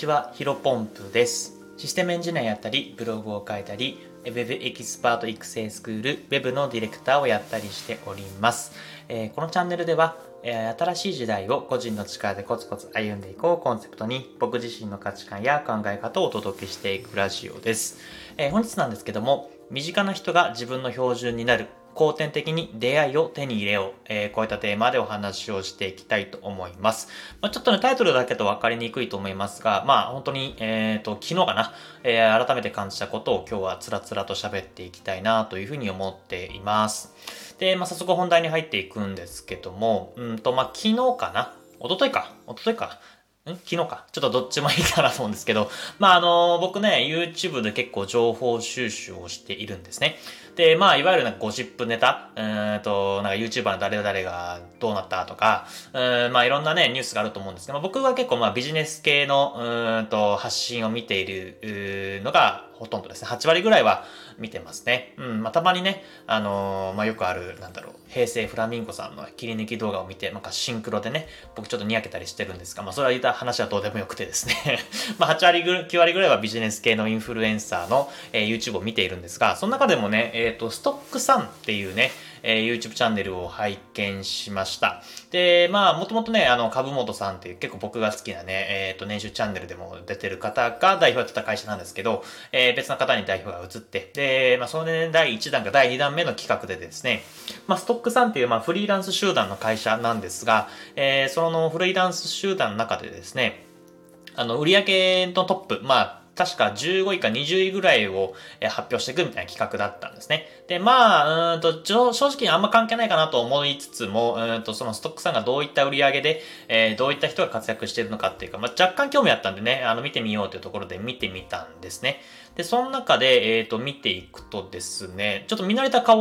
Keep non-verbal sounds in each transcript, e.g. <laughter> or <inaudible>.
ちは、ヒロポンプです。システムエンジニアやったり、ブログを書いたり、ウェブエキスパート育成スクール、ウェブのディレクターをやったりしております。えーこのチャンネルでは、えー新しい時代を個人の力でコツコツ歩んでいこうコンセプトに、僕自身の価値観や考え方をお届けしていくラジオです。えー本日なんですけども、身近な人が自分の標準になる後天的に出会いを手に入れよう、えーこういったテーマでお話をしていきたいと思います。まあ、ちょっとね、タイトルだけと分かりにくいと思いますが、まあ本当に、えっ、と、昨日かな、えー改めて感じたことを今日はつらつらと喋っていきたいなというふうに思っています。で、まあ早速本題に入っていくんですけども、うんと、まあ昨日かな。一昨日か。一昨日か。ん昨日か。ちょっとどっちもいいかなと思うんですけど、まああの僕ね、YouTube で結構情報収集をしているんですね。で、まあ、いわゆるなんかゴシップネタ、うーんと、なんか YouTuber の誰々がどうなったとか、うーんまあいろんなね、ニュースがあると思うんですけど、僕は結構まあビジネス系の、うーんと、発信を見ているうのがほとんどですね。8割ぐらいは見てますね。うん、まあたまにね、あのーまあよくある、なんだろう、平成フラミンゴさんの切り抜き動画を見て、なんかシンクロでね、僕ちょっとにやけたりしてるんですが、まあそれは言った話はどうでもよくてですね。<laughs> まあ8割ぐらい、9割ぐらいはビジネス系のインフルエンサーの、えー YouTube を見ているんですが、その中でもね、えっ、と、ストックさんっていうね、えー YouTube チャンネルを拝見しました。で、まあ、もともとね、あの、株本さんっていう結構僕が好きなね、えっ、と、年収チャンネルでも出てる方が代表やってた会社なんですけど、えー別の方に代表が移って、で、まあ、そのね、第1弾か第2弾目の企画でですね、まあ、ストックさんっていう、まあ、フリーランス集団の会社なんですが、えーそのフリーランス集団の中でですね、あの、売上のトップ、まあ、確か15位か20位ぐらいを発表していくみたいな企画だったんですね。で、まあ、うんと、正直あんま関係ないかなと思いつつも、うんと、そのストックさんがどういった売り上げで、えーどういった人が活躍しているのかっていうか、まあ、若干興味あったんでね、あの、見てみようというところで見てみたんですね。で、その中で、えっ、と、見ていくとですね、ちょっと見慣れた顔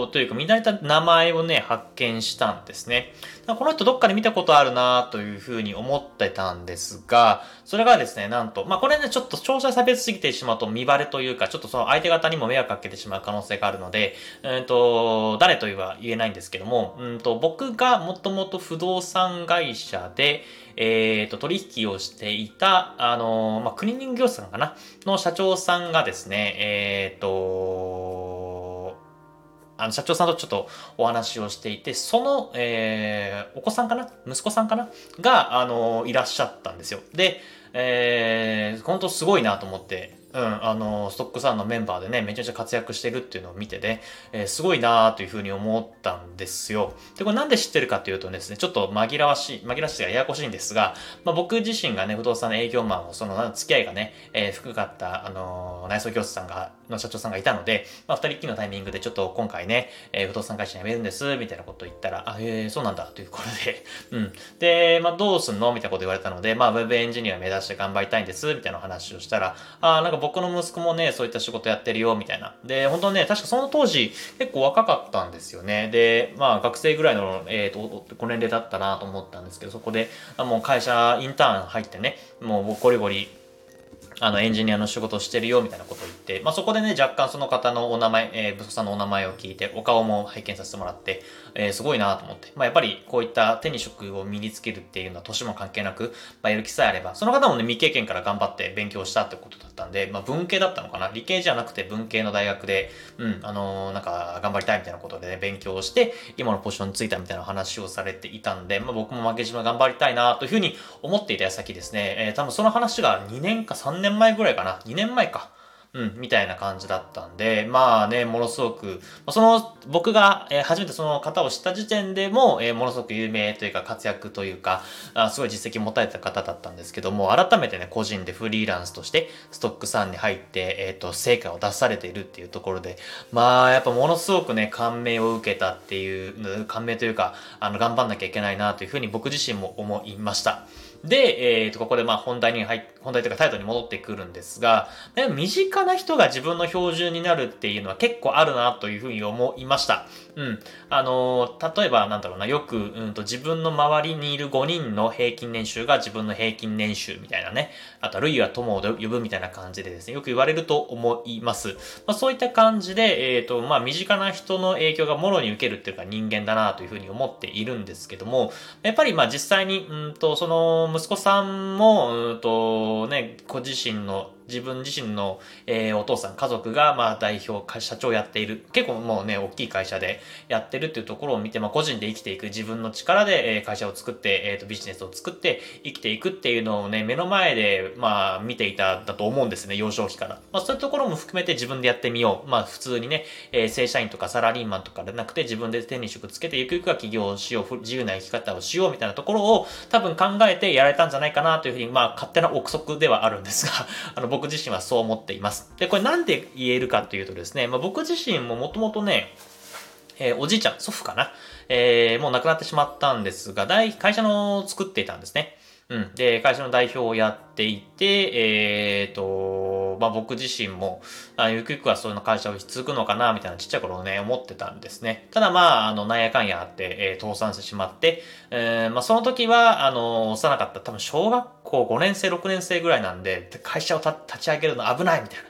を、というか、見慣れた名前をね、発見したんですね。この人どっかで見たことあるなというふうに思ってたんですが、それがですね、なんと、まあ、これね、ちょっと詳細差別すぎてしまうと見バレというか、ちょっとその相手方にも迷惑かけてしまう可能性があるので、うんと、誰とは言えないんですけども、うんと、僕がもともと不動産会社で、えっ、と、取引をしていた、あのまあ、クリーニング業者さんかな？の社長さんがですね、えっ、と、あの、社長さんとちょっとお話をしていて、その、えーお子さんかな？息子さんかな？が、あのいらっしゃったんですよ。で、えー、本当すごいなと思って、うん、あのストックさんのメンバーでね、めちゃめちゃ活躍してるっていうのを見てね、えーすごいなーというふうに思ったんですよ。で、これなんで知ってるかというとですね、ちょっと紛らわしい、紛らわしいがややこしいんですが、まあ、僕自身がね、不動産の営業マンを、その、付き合いがね、えー深かった、あの内装業者さんが、の社長さんがいたので、まあ、二人っきりのタイミングで、ちょっと今回ね、えー不動産会社辞めるんです、みたいなことを言ったら、あ、えー、そうなんだ、ということで、<laughs> うん。で、まあ、どうすんのみたいなこと言われたので、まあ、ウェブエンジニア目指して頑張りたいんです、みたいな話をしたら、あなんか僕の息子もね、そういった仕事やってるよ、みたいな。で、本当ね、確かその当時、結構若かったんですよね。で、まあ、学生ぐらいの、えーと、ご年齢だったなと思ったんですけど、そこで、あもう会社、インターン入ってね、もうゴリゴリ、あの、エンジニアの仕事してるよ、みたいなことを言って、まあ、そこでね、若干その方のお名前、えー、息子さんのお名前を聞いて、お顔も拝見させてもらって、えーすごいなと思って。まあ、やっぱりこういった手に職を身につけるっていうのは年も関係なく、まあ、やる気さえあれば、その方もね、未経験から頑張って勉強したってことだったんで、まあ、文系だったのかな理系じゃなくて文系の大学で、うん、あのーなんか、頑張りたいみたいなことでね、勉強して、今のポジションについたみたいな話をされていたんで、まあ、僕も負け島頑張りたいなというふうに思っていた矢先ですね、えー多分その話が2年か3年前ぐらいかな ?2 年前か。うん、みたいな感じだったんで、まあね、ものすごく、その、僕が、えー初めてその方を知った時点でも、えーものすごく有名というか活躍というか、あすごい実績持たれた方だったんですけども、改めてね、個人でフリーランスとして、ストックさんに入って、えっ、と、成果を出されているっていうところで、まあ、やっぱものすごくね、感銘を受けたっていう、感銘というか、あの、頑張んなきゃいけないなというふうに僕自身も思いました。で、えー、と、ここでまあ本題に入って、本題というかタイトルに戻ってくるんですが、身近な人が自分の標準になるっていうのは結構あるなというふうに思いました。うん。あのー例えばなんだろうな、よく、うんと自分の周りにいる5人の平均年収が自分の平均年収みたいなね。あとは、類は友を呼ぶみたいな感じでですね、よく言われると思います。まあそういった感じで、えっ、と、まあ身近な人の影響がもろに受けるっていうか人間だなというふうに思っているんですけども、やっぱりまあ実際に、うんと、その息子さんも、うんと、ね、ご自身の自分自身の、えー、お父さん、家族が、まあ、代表、社長やっている。結構もうね、大きい会社でやってるっていうところを見て、まあ、個人で生きていく、自分の力で、えー、会社を作って、えっ、ー、と、ビジネスを作って生きていくっていうのをね、目の前で、まあ、見ていただと思うんですね、幼少期から。まあ、そういうところも含めて自分でやってみよう。まあ、普通にね、えー、正社員とかサラリーマンとかでなくて、自分で手に職つけて、ゆくゆくは起業しよう、自由な生き方をしようみたいなところを、多分考えてやられたんじゃないかなというふうに、まあ、勝手な憶測ではあるんですが、<laughs> あの、僕自身はそう思っています。で、これなんで言えるかというとですね、まあ、僕自身ももともとね、えー、おじいちゃん、祖父かなえー、もう亡くなってしまったんですが、大、会社の作っていたんですね。うん。で、会社の代表をやっていて、えっ、ー、と、まあ、僕自身も、あゆくゆくはそういう会社を続くのかな、みたいなちっちゃい頃ね、思ってたんですね。ただまあ、あの、なんやかんやあって、えー、倒産してしまって、えー、まあ、その時は、あの、幼かった、多分小学校5年生、6年生ぐらいなんで、会社を立ち上げるの危ないみたいな。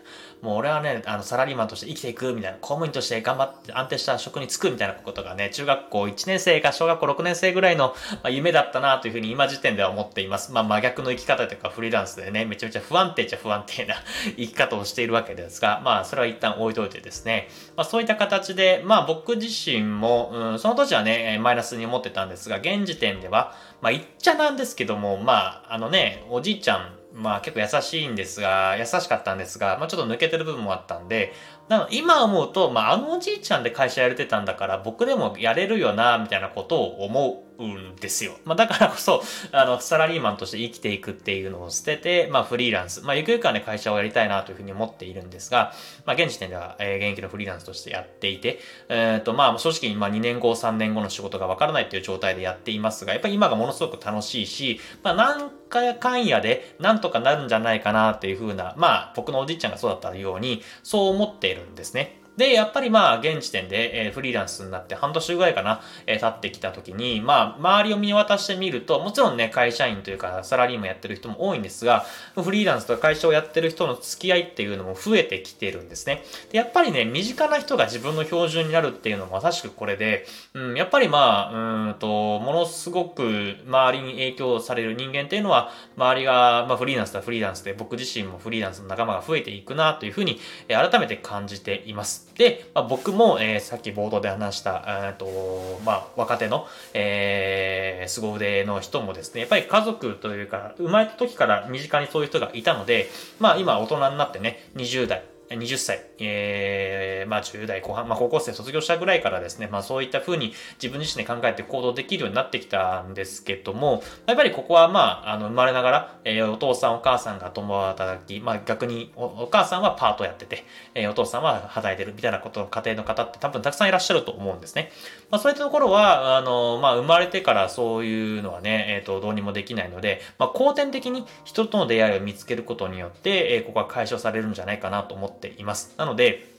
もう俺はね、あの、サラリーマンとして生きていくみたいな、公務員として頑張って安定した職に就くみたいなことがね、中学校1年生か小学校6年生ぐらいの、ま、夢だったなというふうに今時点では思っています。まあ真逆の生き方というかフリーランスでね、めちゃめちゃ不安定っちゃ不安定な <laughs> 生き方をしているわけですが、まあそれは一旦置いといてですね、まあそういった形で、まあ僕自身も、うん、その時はね、マイナスに思ってたんですが、現時点では、まあ言っちゃなんですけども、まああのね、おじいちゃん、まあ結構優しいんですが、優しかったんですが、まあちょっと抜けてる部分もあったんで、なの今思うと、まああのおじいちゃんで会社やれてたんだから僕でもやれるよな、みたいなことを思うんですよ。まあだからこそ、<laughs> あの、サラリーマンとして生きていくっていうのを捨てて、まあフリーランス、まあゆくゆくはね会社をやりたいなというふうに思っているんですが、まあ現時点では、えー、現役のフリーランスとしてやっていて、えっ、ー、とまあ正直まあ2年後、3年後の仕事がわからないっていう状態でやっていますが、やっぱり今がものすごく楽しいし、まあ何回かんやでなんとかなるんじゃないかなっていうふうな、まあ僕のおじいちゃんがそうだったように、そう思っているんですね。で、やっぱりまあ、現時点で、えー、フリーランスになって半年ぐらいかな、えー、経ってきた時に、まあ、周りを見渡してみると、もちろんね、会社員というか、サラリーマンやってる人も多いんですが、フリーランスとか会社をやってる人の付き合いっていうのも増えてきてるんですね。で、やっぱりね、身近な人が自分の標準になるっていうのもまさしくこれで、うん、やっぱりまあ、うんと、ものすごく周りに影響される人間っていうのは、周りが、まあ、フリーランスだフリーランスで、僕自身もフリーランスの仲間が増えていくなというふうに、えー、改めて感じています。で、まあ、僕も、えー、さっき冒頭で話した、えっと、まあ、若手の、えー、凄腕の人もですね、やっぱり家族というか、生まれた時から身近にそういう人がいたので、まあ、今大人になってね、20代、20歳、えー、まあ10代後半、まあ高校生卒業したぐらいからですね、まあそういった風に自分自身で考えて行動できるようになってきたんですけども、やっぱりここはまあ、あの、生まれながら、えー、お父さんお母さんが共働き、まあ逆にお母さんはパートやってて、えー、お父さんは働いてるみたいなことの家庭の方って多分たくさんいらっしゃると思うんですね。まあそういったところは、あの、まあ生まれてからそういうのはね、えっ、ー、と、どうにもできないので、まあ後天的に人との出会いを見つけることによって、えー、ここは解消されるんじゃないかなと思ってっています。なので、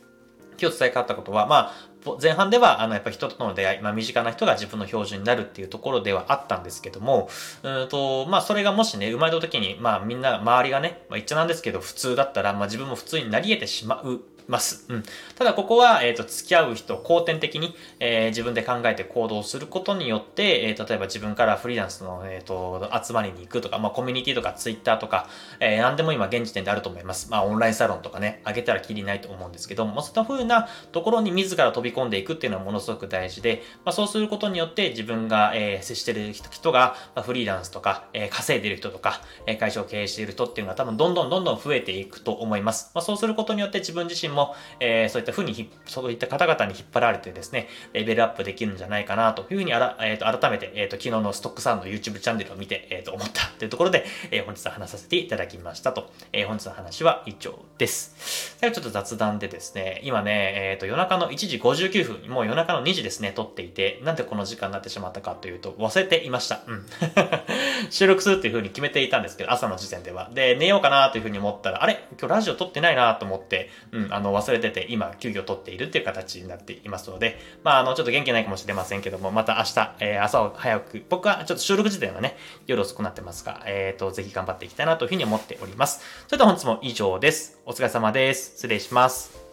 今日伝えかったことは、まあ、前半では、あの、やっぱ人との出会い、まあ、身近な人が自分の標準になるっていうところではあったんですけども、うんと、まあ、それがもしね、生まれた時に、まあ、みんな、周りがね、まあ、言っちゃなんですけど、普通だったら、まあ、自分も普通になり得てしまうます。うん。ただここは、えっ、ー、と、付き合う人、後天的に、えー、自分で考えて行動することによって、えー、例えば自分からフリーランスの、えっ、と、集まりに行くとか、まあ、コミュニティとかツイッターとか、えー、何でも今現時点であると思います。まあ、オンラインサロンとかね、あげたらきりないと思うんですけども、そういった風なところに自ら飛び込んでいくっていうのはものすごく大事で、まあ、そうすることによって自分が、えー、接してる人が、まあ、フリーランスとか、えー、稼いでる人とか、えー、会社を経営している人っていうのは多分どんどんどんどん増えていくと思います。まあ、そうすることによって自分自身も、えーそういった風に、そういった方々に引っ張られてですね、レベルアップできるんじゃないかなというふうにあら、えーと、改めて、えーと、昨日のストックさんの YouTube チャンネルを見て、えーと、思ったというところで、えー、本日は話させていただきましたと。えー、本日の話は以上です。最後ちょっと雑談でですね、今ね、えっ、ー、と、夜中の1時59分、もう夜中の2時ですね、撮っていて、なんでこの時間になってしまったかというと、忘れていました。うん。<laughs> 収録するっていう風に決めていたんですけど、朝の時点では。で、寝ようかなという風に思ったら、あれ？今日ラジオ撮ってないなと思って、うん、あの、の忘れてて、今、休業取っているっていう形になっていますので、まあ、あの、ちょっと元気ないかもしれませんけども、また明日、えー、朝を早く、僕はちょっと収録時点はね、夜遅くなってますが、えっ、ー、と、ぜひ頑張っていきたいなというふうに思っております。それでは本日も以上です。お疲れ様です。失礼します。